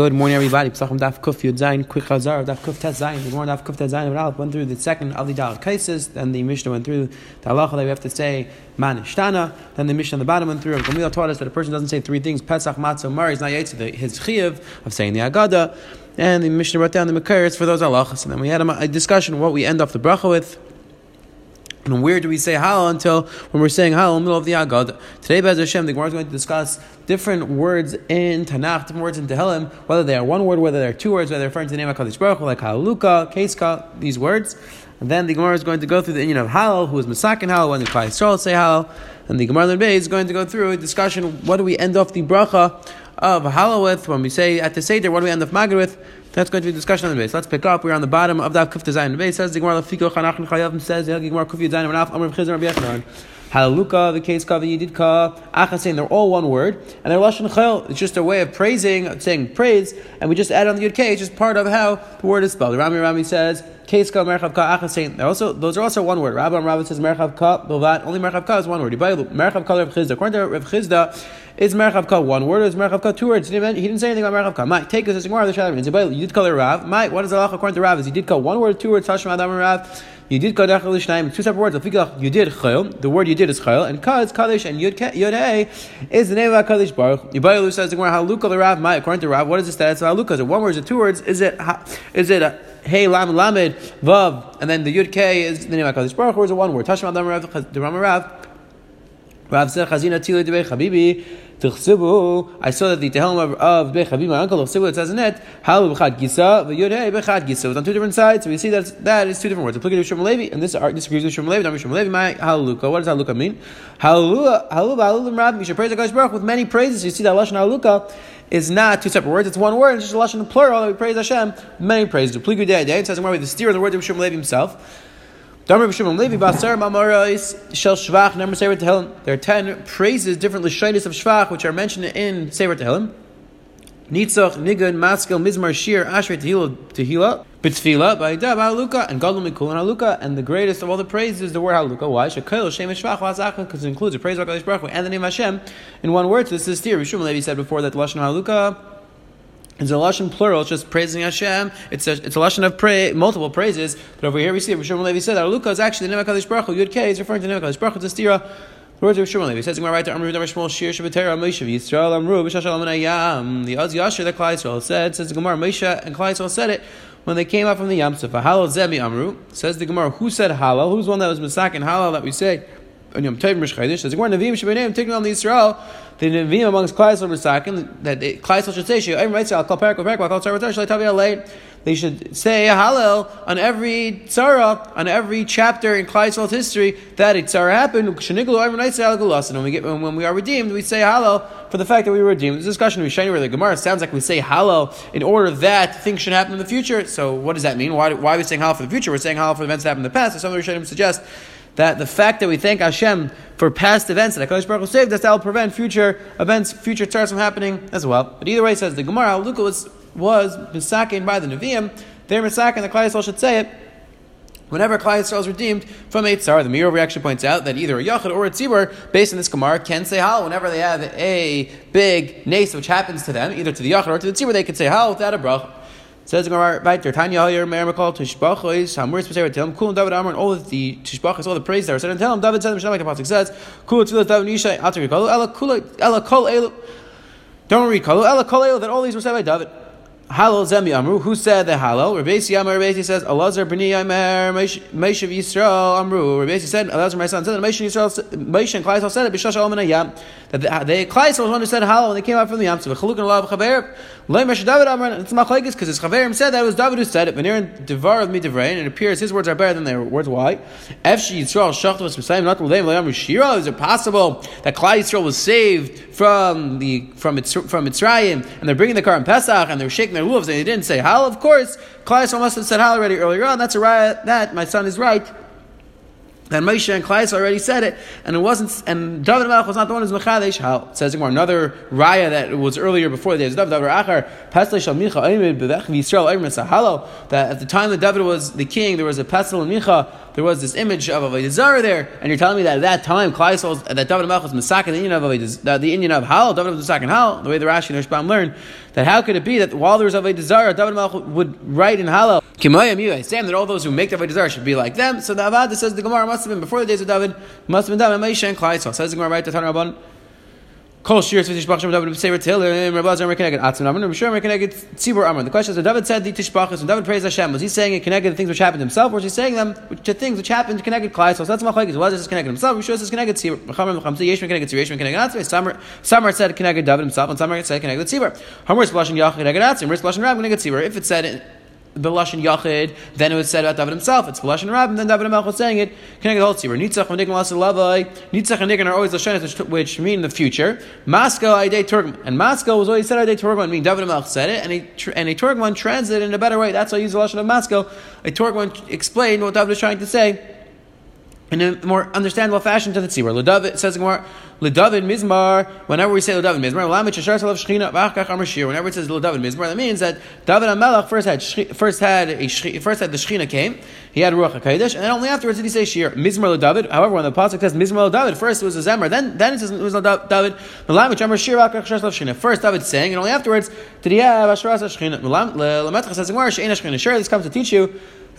Good morning, everybody. Psachim Daf Kuf Yud Zayin, quick Chazar, Daf Kuf Tet Zayin. The morning Daf Kuf Tet Zayin Aleph went through the second of the Dal cases. Then the Mishnah went through the halacha that we have to say Mah Nishtana. Then the Mishnah on the bottom went through. Gamil taught us that a person doesn't say three things. Pesach, Matzah, Mar is not yet his chiyuv of saying the Agada. And the Mishnah wrote down the Makairs for those halachas. And then we had a discussion what we end off the bracha with. And where do we say Hal until when we're saying Hal in the middle of the Agad? Today, Bez Hashem, the Gemara is going to discuss different words in Tanakh, different words in Tehillim, whether they are one word, whether they're two words, whether they're referring to the name of Kadosh Baruch like Haluka, Keska, these words. And then the Gemara is going to go through the union of Hal, who is Masak and Hal, when the Klai Yisrael say Hal. And the Gemara Bay is going to go through a discussion, what do we end off the bracha of Hal when we say at the Seder, what do we end Magad with? That's going to be a discussion on the base. Let's pick up. We're on the bottom of that Kuf Design. The base says Gemara Lafiko Chanach Chayav says Gemara Kuf Design and Amr Chizar Rabbi. Halaluka, the case ka, the yididka, achasein, they're all one word, and they're lashon chel. It's just a way of praising, saying praise, and we just add on the yud. It's just part of how the word is spelled. Rami Rami says case ka merchav ka achasein. They're also those are also one word. Rabbi Rabbi says merchav ka that only merchav ka is one word. Merchav ka Rav Chisda. According to Rav Chisda, is merchav ka one word or is merchav ka two words? He didn't, he didn't say anything about merchav ka. Mike, take this as a the shadow. You did call it Rav. Mike, what is the halacha according to Rav? Is he did call one word, two words? Tashma Adam Rav. You did kadach l'shnayim. Two separate words. You did chayil. The word you did is chayil, and ka is kaddish, and yud yud is the name of kaddish baruch. Yibayilu says the Gemara haluka the Rav. My according to Rav, what is the status of haluka? Is it one word? Is it two words? Is it is it hey lam lamed vav, and then the yud k is the name of kaddish baruch, or is it one word? Tashma adam Rav the Rama Rav. Said chazina tili de chabibi. I saw that the Tehillim of, of Bechavi, my uncle, of it says in it, Halu Bechad Gisa, V'yodei Bechad Gisa. It's on two different sides, so we see that that is two different words. Applicable to Shmuel Levi, and this art disagrees with Shmuel Levi, not Shmuel Levi, my Haluka. What does Haluka mean? Halu, Halu, Halu, Rab, you should praise the Kodesh Baruch with many praises. You see that Lashon Haluka is not two separate words, it's one word, it's just a Lashon plural that we praise Hashem, many praises. To It says in where we the steer of the word of Shmuel Levi himself. There are ten praises, different lishonis of shvach, which are mentioned in Sefer Tehillim. Nitzach, Nigun, Maskel, Mizmar, Shir, Asher, Tehillah, Tehillah, B'Tfila, Ba'idab, Haluka, and Gadol Mikul, and Haluka, and the greatest of all the praises is the word Haluka. Why? Shekayel, Shem, Shvach, Vazachah, because it includes the praise of HaKadosh Baruch and the name of Hashem in one word. This is here. Rishon Levi said before that the Lashon Haluka it's a lashon plural. It's just praising Hashem. It's a it's a lashon of pray, multiple praises. But over here we see Rishon Levi said that Luka is actually the name of Baruch Hu. Yud K is referring to the name Kadosh Baruch Hu. It's stira. The words of Rishon Levi says, "Right to Amru Davar Shmuel Shir Shabbatera Moshe Yisrael Amru B'Shashal Ayam." The Az Yasher that Klai Yisrael said says the Gemara Moshe and Klai Yisrael said it when they came out from the Yam. Halal Zemi Amru says the Gemara. Who said Halal? Who's one that was Masak and Halal that we say? On Yom Tov Rish Chodesh. Says Gemara Nevi'im Shebeneim taking on the Israel. The Nevi'im amongst Klai Yisrael Risakim that Klai Yisrael should say Sheyim Reitzah Al Kol Perak Perak Kol Tzar Shalei Tavi Alei. They should say a Hallel on every tzara, on every chapter in Klai Yisrael's history that a tzara happened. And when we get when we are redeemed, we say Hallel for the fact that we were redeemed. This discussion we shiny where the Gemara sounds like we say Hallel in order that things should happen in the future. So what does that mean? Why, why are we saying Hallel for the future? We're saying Hallel for events that happened in the past. So some of the Rishonim suggest that the fact that we thank Hashem for past events that HaKadosh Baruch Hu saved us, that will prevent future events, future stars from happening as well. But either way, says the Gemara, Luka was, was misakin by the Nevi'im, they're misakin, the Klai should say it, Whenever Klai Yisrael is redeemed from a tzar, the Mirror reaction points out that either a yachid or a tzibur, based on this Gemara, can say hal whenever they have a big nace which happens to them, either to the yachid or to the tzibur, they can say hal without a brach. Says the Gemara there. Tanya Hayer Merimikol Tishbachos Hamur Tell him Kul David Amr and all the Tishbachos, all the praise that are said and tell him David said Mishnah like the pasuk says Kul Tzilas David Nisha Atar Yikol Ela Kul Ela Kol Elu. Don't Kol Ela Kol Elu that all these were said by David. Halal Zemi Amru. Who said the Halal? Rabbeisi Amar Rabbeisi says Elazar B'ni Yamer Meishav Yisrael Amru. Rabbeisi said Elazar my son said that Meishav Yisrael Meishav and Klaisel said it B'shash Al Yam that they Klaisel was one who said Halal when they came out from the Yam. So the Chaluk and Allah Chaver Lay Mesh David Amar. It's Machlekes because his Chaverim said that it was David who said it. But in Devar of Midivrain, it appears his words are better than their words. Why? Efshi Yisrael Shachtu was Messiah not L'Leim L'Yam Shira. Is it possible that Klai Yisrael was saved from the from its from Mitzrayim and they're bringing the car in Pesach and they're shaking their wolves and they didn't say Hal, of course, Klai must have said Hal already earlier on. That's a riot. That my son is right. that Moshe and Klais already said it, and it wasn't, and David Melech was not the one who's Mechadesh. How it says another raya that was earlier before the days of David Achar, Pesle Shal Micha Bevech Sahalo, that at the time that David was the king, there was a pestle and Micha, there was this image of Avodah Zarah there, and you're telling me that at that time, Klais that David Melech was Masak the Indian of Avodah, the Indian of Hal, David Masak and Hal, the way the Rashi and Rashbam learned, that how could it be that while there was Avodah Zarah, David Melech would write in Hal, Saying that all those who make the Avodah Zarah should be like them, so the Avad says the Gemara must have been before the days of David, must have been David, Moshe and Klai. So says the Gemara right to Tanarabban. Rabbi Rabbi Shimon. The question is, the David said the tishbachas when David praised Hashem, was he saying it connected to things which happened himself, or was he saying them to things which happened connected Klai? So that's machlekes. Was this connected himself? We show this connected tzibur. Chamer mechamzi yeshmin connected tzibur yeshmin connected atzim. Samar Samar said connected David himself, and Samar said connected tzibur. Homer is blushing yachid connected atzim. Risk blushing rab connected tzibur. If it said Belashon Yachid, then it was said about David himself. It's Belashon Rab, and then David Melch was saying it. Get hold to Nitzach and Nigun Lasavai. Nitzach and Nigun are always Lashonis, which mean the future. Moscow Aidei Turkman. And Moscow was always said Aidei Turkman, meaning David Melch said it, and a, and a Turkman translated in a better way. That's why I use the Lashon of Moscow. A Turkman explained what David was trying to say in a more understandable fashion to the tzibur. Ledavid says more. Ledavid Mizmar. Whenever we say Ledavid Mizmar, whenever it says Ledavid Mizmar, that means that David Amelach first had first had a first had the Shechina came. He had Ruach Hakodesh, and then only afterwards did he say Shir Mizmar Ledavid. However, when the pasuk says Mizmar Ledavid, first it was a zemer, then then it says it was David. First David saying, and only afterwards did he have Ashras Shechina. Lametrach says Gemara Shein Shechina. Sure, this comes to teach you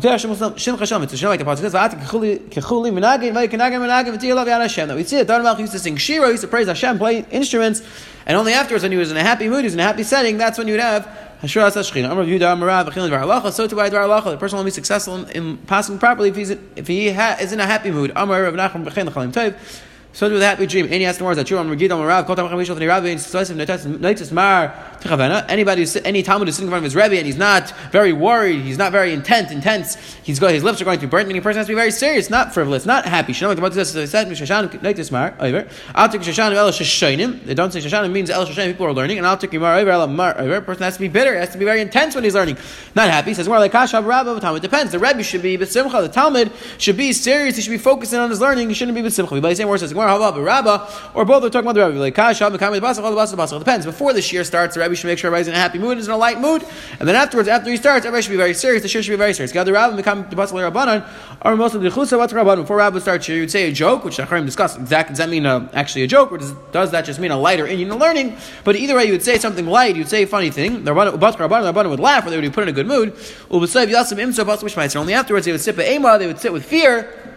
like the pasuk says, that we see that David used to sing Shira, used to praise Hashem, play instruments, and only afterwards, when he was in a happy mood, he was in a happy setting, that's when you would have Hashura Sashchina. Amar Yuda Amarav Achilin Var So to by Dvar Halacha, the person will be successful in, in passing properly if he's if he ha, is in a happy mood. Rav B'Chein Chalim Tov. So do the happy dream. Any asked words that Shur on Regid on Rav, Kol Tamacham Mishal Tani Rabbi, and Naitis Mar. Anybody who's any Talmud is sitting in front of his Rebbe and he's not very worried, he's not very intent, intense, he's got his lips are going to be burnt, meaning a person has to be very serious, not frivolous, not happy. The. They don't say Shashanim means El Shashainim, people are learning, and I'll take over, El Mar over. A person has to be bitter, has to be very intense when he's learning. Not happy. He says, more like Kashav Rabba, Talmud. Depends. The Rebbe should be Simcha. the Talmud should be serious, he should be focusing on his learning, he shouldn't be Simcha. But the word says, or both are talking about the Rebbe. Like Kasha, the Basach, the Basach, Basach. Depends. Before the year starts, the Rebbe should make sure everybody's in a happy mood, is in a light mood, and then afterwards, after he starts, everybody should be very serious. The shir should be very serious. the Rabbi become the Basach Rabbanan, or most of the Chusa, what's Rabbanan? Before Rabbi starts here, you'd say a joke, which Acharim discussed. Exactly, does that mean actually a joke, or does, does that just mean a lighter Indian learning? But either way, you would say something light. You'd say a funny thing. The Rabbanan, the Rabbanan would laugh, or they would be put in a good mood. Only afterwards, they would sit They would sit with fear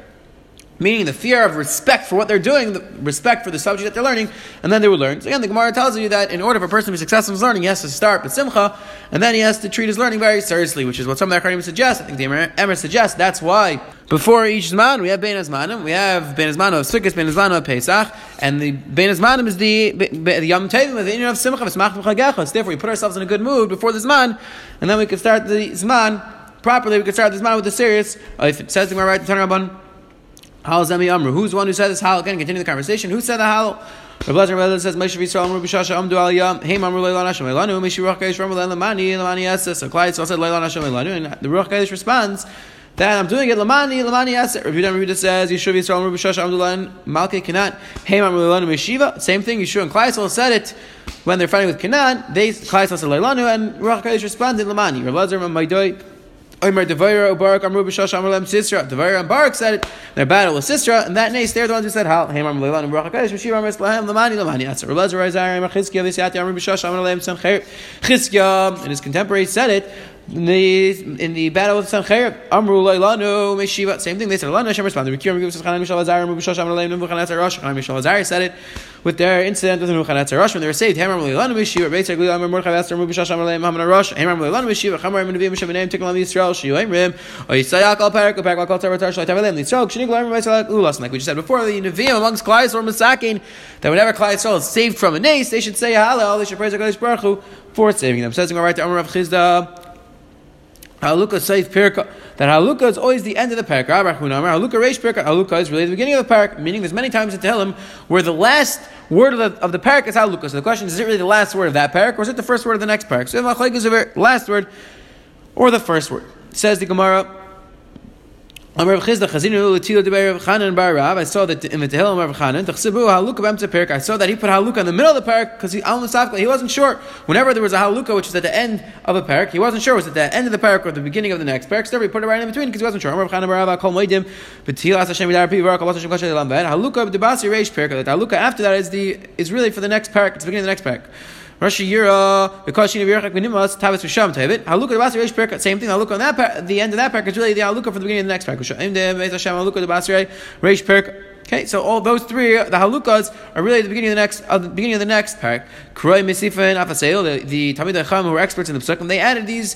meaning the fear of respect for what they're doing, the respect for the subject that they're learning, and then they would learn. So again, the Gemara tells you that in order for a person to be successful in his learning, he has to start with simcha, and then he has to treat his learning very seriously, which is what some of the Acharonim suggest. I think the Emir suggests that's why before each Zman, we have Bein Azmanim, we have Bein Azmanim of Sukkot, Bein Azmanim of Pesach, and the Bein Azmanim is the, the Yom Tovim of the Indian of Simcha, V'smach V'chagechos. Therefore, we put ourselves in a good mood before the Zman, and then we can start the Zman properly, we can start the Zman with the serious. Uh, if it says the right, turn Hal Zemi Amru. Who's the one who said this? Hal again. Continue the conversation. Who said the Hal? Rav Lezer Rav says Moshe Yisrael Amru B'Shasha Amdu Aliyah Heim Amru Leilan Hashem Leilanu Mishi Ruach Kadosh Ramu Lamani Lamani Yaseh. So Klai said Leilan Hashem Leilanu, and the Ruach Kadosh responds that I'm doing it Lamani Lamani Yaseh. Rav Yudan Rav says Yishuv Yisrael Amru B'Shasha Amdu Leilan Malke Kenan Heim Amru Leilanu Mishiva. Same thing. Yishuv and Klai said it when they're fighting with Kenan. They Klai said Leilanu, and Ruach Kadosh responded Lamani. Rav Lezer Maidoi. Omer Devaira Barak Amru B'Shash Amrulem Sisra. Devaira and Barak said it. Their battle with Sisra, and that nace they're the ones who said Hal. Hey Amr Leilan and Barak Kadesh Mashir Amr Islahem Lamani Lamani Atzer. Rebez Razar Amr Chizkiya V'Siati Amru B'Shash Amrulem Sancher. Chizkiya and his contemporaries said it in the in the battle with Sancher, Amru Leilanu Meshiva. Same thing. They said Leilanu Hashem responded. Mishal Leilanu said it with their incident with the Rosh when they were saved. Hamar Leilanu Meshiva. Beitzer Glil Amru Mordechai Amru B'Shash Amru Leilanu Hamar Rosh. Hamar Leilanu Meshiva. Chamar Nevi'im Meshav Neim Tiklam Yisrael Shiyuim Rim. O Yisayak Al Perak O Perak Al Tavar Tar Shalai Tavalem Yisrael Kshinig Lo Amru Ulas. Like we just said before, the Nevi'im amongst Klai or Masakin that whenever Klai Yisrael is saved from a nace, they should say Hallel. They should praise HaKadosh Baruch Hu for saving them. Says right to Amr Rav Chisda. Haluka Saif Pirka. That Haluka is always the end of the parak. Haluka Reish Pirka. Haluka is really the beginning of the parak, meaning there's many times in Tehillim where the last word of the, of the parak is Haluka. So the question is, is it really the last word of that parak, or is it the first word of the next parak? So the last word or the first word. Says the Gemara. I saw that in the Tehillim of Chanan, I saw that he put haluka in the middle of the parak because he he wasn't sure. Whenever there was a haluka which was at the end of a parak, he wasn't sure was it the end of the parak or the beginning of the next parak. So he put it right in between because he wasn't sure. Haluka after that is the is really for the next parak. It's the beginning of the next parak. Rashi Yira, because she Yirachak Vinimas, Tavis Risham Tevit. Haluka the Basri Reish Perka, same thing. Haluka on that part, the end of that parak is really the Haluka for the beginning of the next parak. Sha'im De Beis Hashem Haluka Basri Reish Perka. Okay, so all those three, the halukas, are really at the beginning of the next, uh, the beginning of the next parak. Kroy Misifa and Afaseil, the, the Talmid Chacham who were experts in the psukim, they added these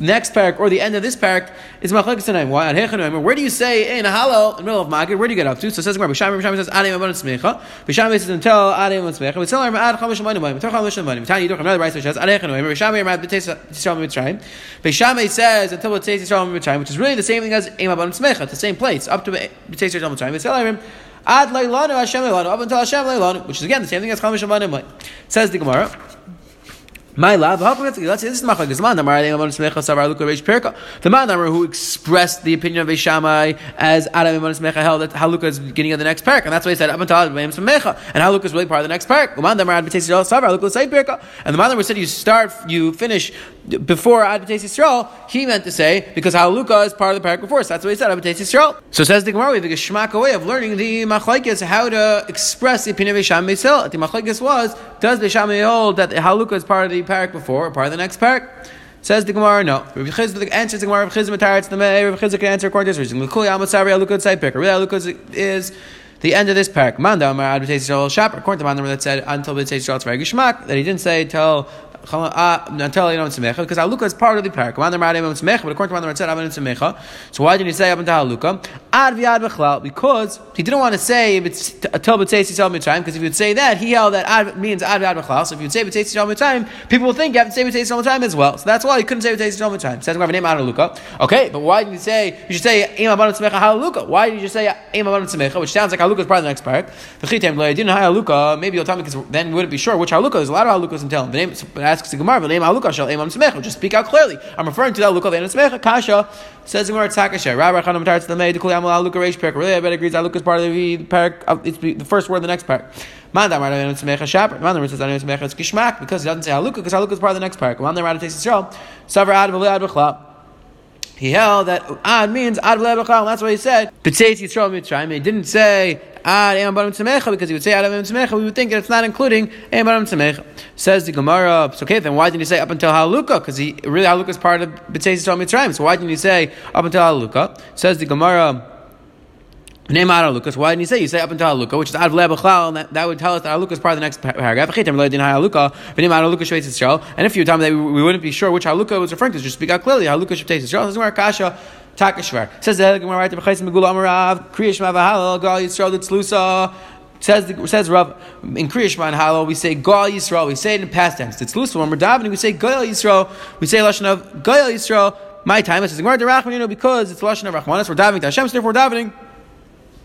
next parak or the end of this parak is machlekes tanaim. Why? Where do you say in a halal in the middle of magid? Where do you get up to? So says Gemara. Bisham Bisham says Adem Abon Smecha. Bisham says until Adem Abon Smecha. Tell her Ad Chamish Manim Manim. Until Chamish Manim. Tani Yiduch another rice which says Adem Chanoim. Bisham Yirmad B'Teis Yisrael Mitzrayim. Bisham says until B'Teis Yisrael Mitzrayim, which is really the same thing as Eim Abon Smecha. It's the same place up to B'Teis Yisrael Mitzrayim. We tell her Ad Leilanu Hashem Leilanu up until Hashem Leilanu, which is again the same thing as Chamish Manim Says the Gemara. My love, let's say this is Machlekes The man who expressed the opinion of Beis Shammai as Adam Iman Smecha held that Haluka is beginning of the next parak, and that's why he said up until Adam Smecha, and Haluka is really part of the next parak. And the who said you start, you finish before Advates Yisrael, he meant to say because Haluka is part of the parak before, so that's what he said Advates Yisrael. So says the Gemara, we have a Geshmaka way of learning the Machlekes how to express the opinion of Beis Shammai. The Machlekes was does Beis Shammai hold that the Haluka is part of the parak before or part of the next parak? Says the Gemara, no. Rabbi Chisda answers the Gemara. Rabbi Chisda mataritz the. Rabbi Chisda can answer according to this reason. Amasari alukot side picker. Really, alukot is the end of this parak. Manda amar Yisrael shop. According to Manda that said until B'tzei Yisrael tzvay gishmak that he didn't say till until know Tzemecha, because Haluka is part of the parak. But according to Manar said Aban Tzemecha. So why didn't he say up until Haluka? Ad v'ad v'chlal, because he didn't want to say if it's until B'tzeis Yisrael Mitzrayim, because if you would say that, he held that ad means ad v'ad v'chlal. So if you would say B'tzeis Yisrael Mitzrayim, people will think you have to say B'tzeis Yisrael Mitzrayim as well. So that's why he couldn't say B'tzeis Yisrael Mitzrayim. Says a name Haluka. Okay, but why didn't you say you should say Im Aban Tzemecha Haluka? Why did you say Im Aban Tzemecha, which sounds like Haluka is part of the next parak? V'chitem didn't Haluka. Maybe you'll tell me because then we wouldn't be sure which Haluka. There's a lot of Halukas in Telem. The name asks the Gemara. The. Just speak out clearly. I'm referring to that haluka lein smecha. Kasha says in word takasha. Rabbi Chanam to the maid. Kuli amal haluka reish parak. Really, I bet agrees haluka is part of the parak. Uh, it's the first word of the next parak. Man damar lein smecha shaper. Man damar says lein smecha is kishmak because he doesn't say haluka because haluka is part of the next parak. Man damar takes Israel. Savar ad v'li ad. He held that ad means ad v'lebachal, that's why he said b'tzeitz yisrael mitzrayim. He didn't say ad em barim tzemecha because he would say ad em tzemecha. We would think it's not including em barim tzemecha. Says the Gemara. So okay, then why didn't he say up until haluka? Because he really haluka is part of b'tzeitz yisrael mitzrayim. So why didn't he say up until haluka? Says the Gemara. Name out Lucas. Why didn't you say? You say up until Haluka, which is out of Lebachal, and that, that would tell us that Haluka is part of the next paragraph. And if you tell me that we, we wouldn't be sure which Haluka was referring to, just speak out clearly. Haluka should taste Israel. This is where Kasha Takashvar says the Gemara right to Bechais Megula Amarav Kriyish Mavahalal Gal Yisrael Tzlusa. Says the, says Rav in Kriyishma and Halal we say Gal Yisrael we say it in past tense it's loose when we're davening we say Gal Yisrael we say lashon of Gal Yisrael my time it says Gemara Derachman you know because it's lashon of Rachmanis we're davening to Hashem so therefore we're davening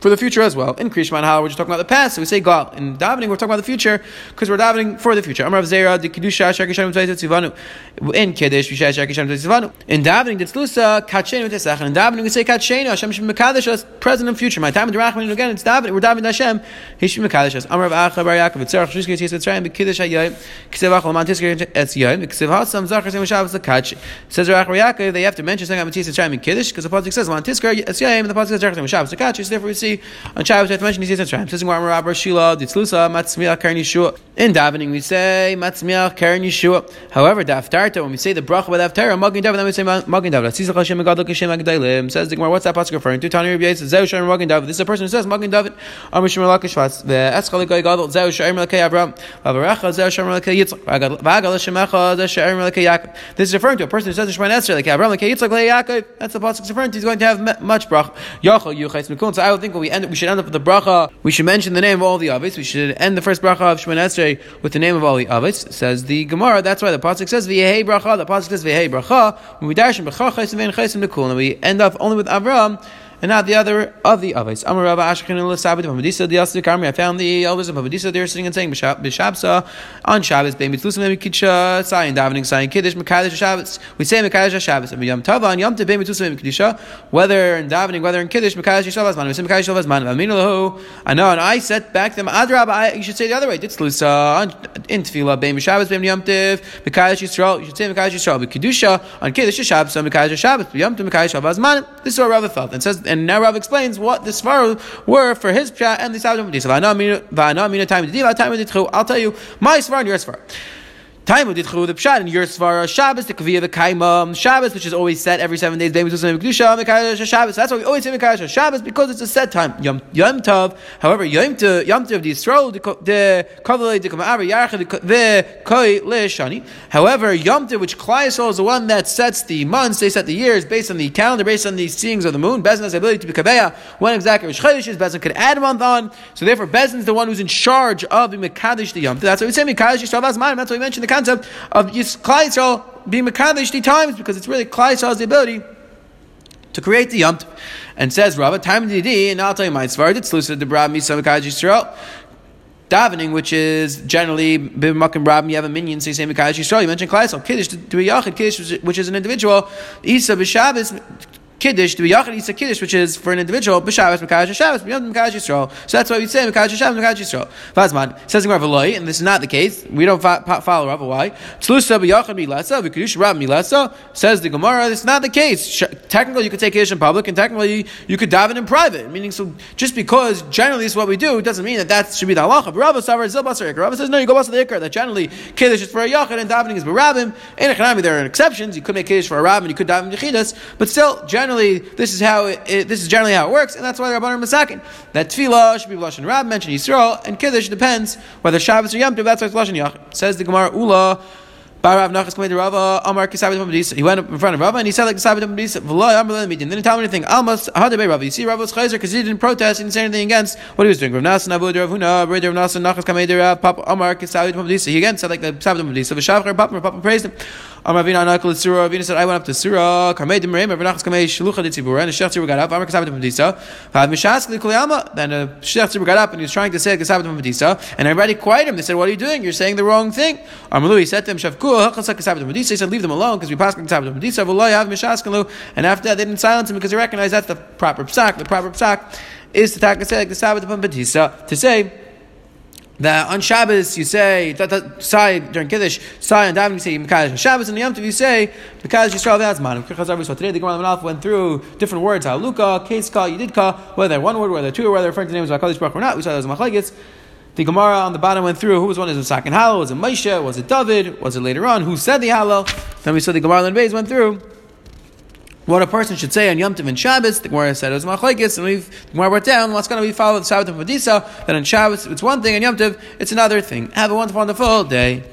for the future as well. In Krishman Hal, we're just talking about the past, so we say Gal. In davening, we're talking about the future because we're davening for the future. Amrav Zera, the Kedusha, Shakisham Tzivanu. In Kiddush, Vishay Shakisham Tzivanu. In davening, the Tzlusa, Kachenu Tesach. In davening, we say Kachenu, Hashem Shem Mekadesh us, present and future. My time in the Rachman, again, it's davening, we're davening Hashem, Hishim Mekadesh us. Amrav Acha Bar Yaakov, Tzarach, Shishki, Tzis, Mitzrayim, Bekiddush HaYoyim, Ksev Achol, Man Tisker, Etz Yoyim, Ksev Hatzam, Zachar, Sem Shabbos, Kachi. Says Rach Yaakov, they have to mention something about Mitzvah Mitzrayim in Kiddush because the Pasuk says, Man Tisker, Etz Yoyim, and the Pasuk says, Zachar, Sem Shabbos, Kachi. So therefore we see on Shabbos we have to mention these times. Says. In davening we say Matzmiach Karen Yeshua. However, Daftarta when we say the bracha with Daftara Magin David then we say Magin David. Tzizach Hashem Megadol Kishem Magdalim. Says the Gemara what's that pasuk referring to? Tani Rabbi Yisrael Zeu Shem Magin David. This is a person who says Magin David. Amr Shem Malak Shvatz. The Eschal Gadol Zeu Shem Malakei Avram. Vavarecha Zeu Shem Malakei Yitzchak. Vagal Shemecha Zeu Shem Malakei Yaakov. This is referring to a person who says the Shemon Esrei like Avram like Yitzchak like Yaakov. That's the pasuk referring to. He's going to have much bracha. Yachal Yuchais Mikun. So I would think we end, we should end up with the bracha. We should mention the name of all the avis. We should end the first bracha of Shemon Esrei with the name of all the avis. Says the Gemara. That's why the pasuk says V'yehei bracha. The pasuk says V'yehei bracha. When we dash in bracha chaysim vein chaysim and we end up only with Avram and not the other of the others. Amar Rabba Ashkin Sabbath Pumbedisa the Yasir Karmi. I found the elders of Pumbedisa there sitting and saying B'Shabsa on Shabbos. Bein Mitzlusim Emi Kidsha Sayin Davening Sayin Kiddush Mekadosh Shabbos. We say Mekadosh Shabbos. And Yom Tava on Yom Tov Bein Mitzlusim Emi Kiddusha. Whether in davening, whether in Kiddush Mekadosh Shabbos Man. We say Mekadosh Shabbos Man. Aminu Lahu. I know, and I set back them. Adrab. You should say the other way. Ditzlusa in Tefillah Bein Shabbos Bein Yom Tov Mekadosh Yisrael. You should say Mekadosh Yisrael. Kiddusha on Kiddush Shabbos. Mekadosh Shabbos. Yom Tov Mekadosh Shabbos Man. This is what Rabbi felt and says, and now Rabbi explains what the svaru were for his pshat and the Sabbath. I'll tell you my svar and your svar. Time did the pshat in your svara Shabbos the kaviyah the kaima Shabbos which is always set every seven days. Shabbos. That's why we always say Mekadosh Shabbos because it's a set time. Yom Yom Tov. However, Yom Tov Yom Tov the Yisrael the kavalei the kamara yarcha the koi leishani. However, Yom Tov which Klai is the one that sets the months. They set the years based on the calendar, based on the seeings of the moon. Bezin has the ability to be kaveya when exactly Rosh Chodesh is. Bezin could add a month on. So therefore, Bezin is the one who's in charge of the Mekadosh the Yom Tov. That's why we say Mekadosh Yisrael That's why we mentioned the concept of Yisrael being Mekadosh the times because it's really Yisrael's ability to create the Yom and says Rabba time Didi and I'll tell you my Svarad it's the Brab Misa Mekadosh Yisrael davening, which is generally b'makim rab, you have a minion, you say Mekadosh Yisrael. You mentioned Klai Yisrael Kiddush to, a Yachid Kiddush, which is an individual. Isa b'Shabbos Kiddush to be Yachid Isa Kiddush, which is for an individual, B'Shabbos, Shabbos, B'Yom Mekadosh Yisrael. So that's why we say Mekadosh Shabbos, Mekadosh Yisrael. Vazman, says in Rav Eloi, and this is not the case, we don't follow Rav Why? Tzlusa B'Yachid Milasa, B'Kiddush Rab Milasa, says the Gemara, this is not the case. Technically, you could take Kiddush in public, and technically, you could daven in private. Meaning, so just because generally is what we do, doesn't mean that that should be the halacha. Rav says, no, you go Basar the Ikar, that generally Kiddush is for a Yachid, and davening is for B'Rabim. In a there are exceptions. You could make Kiddush for a Rab, and you could daven Yechidas, but still, generally, this is how how it, it, this is generally how it works, and that's why the Rabbanim Masakin. That tefillah should be Lashon Rab, mentioned Yisrael, and Kiddush depends whether Shabbos or Yom Tov, that's why it's Lashon Yach. Says the Gemara, Ula, Barav Nachas Kamei Rava Amar Kisabit Mamadisa. He went up in front of Rava and he said like Kisabit Mamadisa. V'lo Amar Lemidin. Didn't tell him anything. Almost Hadabei Rava. You see Rava was Chayzer because he didn't protest. He didn't say anything against what he was doing. Rav Nasan Abu Rav Huna. Rav Nasan Nachas Kamei Rav Papa Amar Kisabit Mamadisa. He again said like the Kisabit Mamadisa. V'shavcher Papa Papa praised him. Amar Ravina Anakal Surah. Ravina said I went up to Surah. Kamei Dimreim. Rav Nachas Kamei Shlucha Ditzibur. And the Shech Tzibur got up. Amar Kisabit Mamadisa. Vav Mishas Kli Alma. Then the Shech got up and he was trying to say Kisabit Mamadisa. And everybody quieted him. They said, "What are you doing? You're saying the wrong thing." Amalu. He said to him, "Shavku Hachasak Kisabit Medisa. He said, leave them alone because we passed pass Kitab Medisa. And after that, they didn't silence him because they recognized that's the proper psak. The proper psak is to talk like the Sabbath of Medisa to say that on Shabbos you say sai during Kiddush, sai and davening you say Mekadosh. Shabbos and Yom Tov you say Mekadosh Yisrael V'Azman. So today the Gemara Malaf went through different words. Haluka, Keska, Yididka, whether one word, whether two, whether referring to names of Hakadosh Baruch or not. We saw those machlekes. The Gemara on the bottom went through who was one is second halal, was it Moshe, was it David, was it later on, who said the halal? Then we saw the Gemara on the went through what a person should say on Yom Tov and Shabbos. The Gemara said was machlekes, and we've the Gemara brought down what's going to be followed the Sabbath of Medisa. That on Shabbos it's one thing, and Yom Tov it's another thing. Have a wonderful, wonderful day.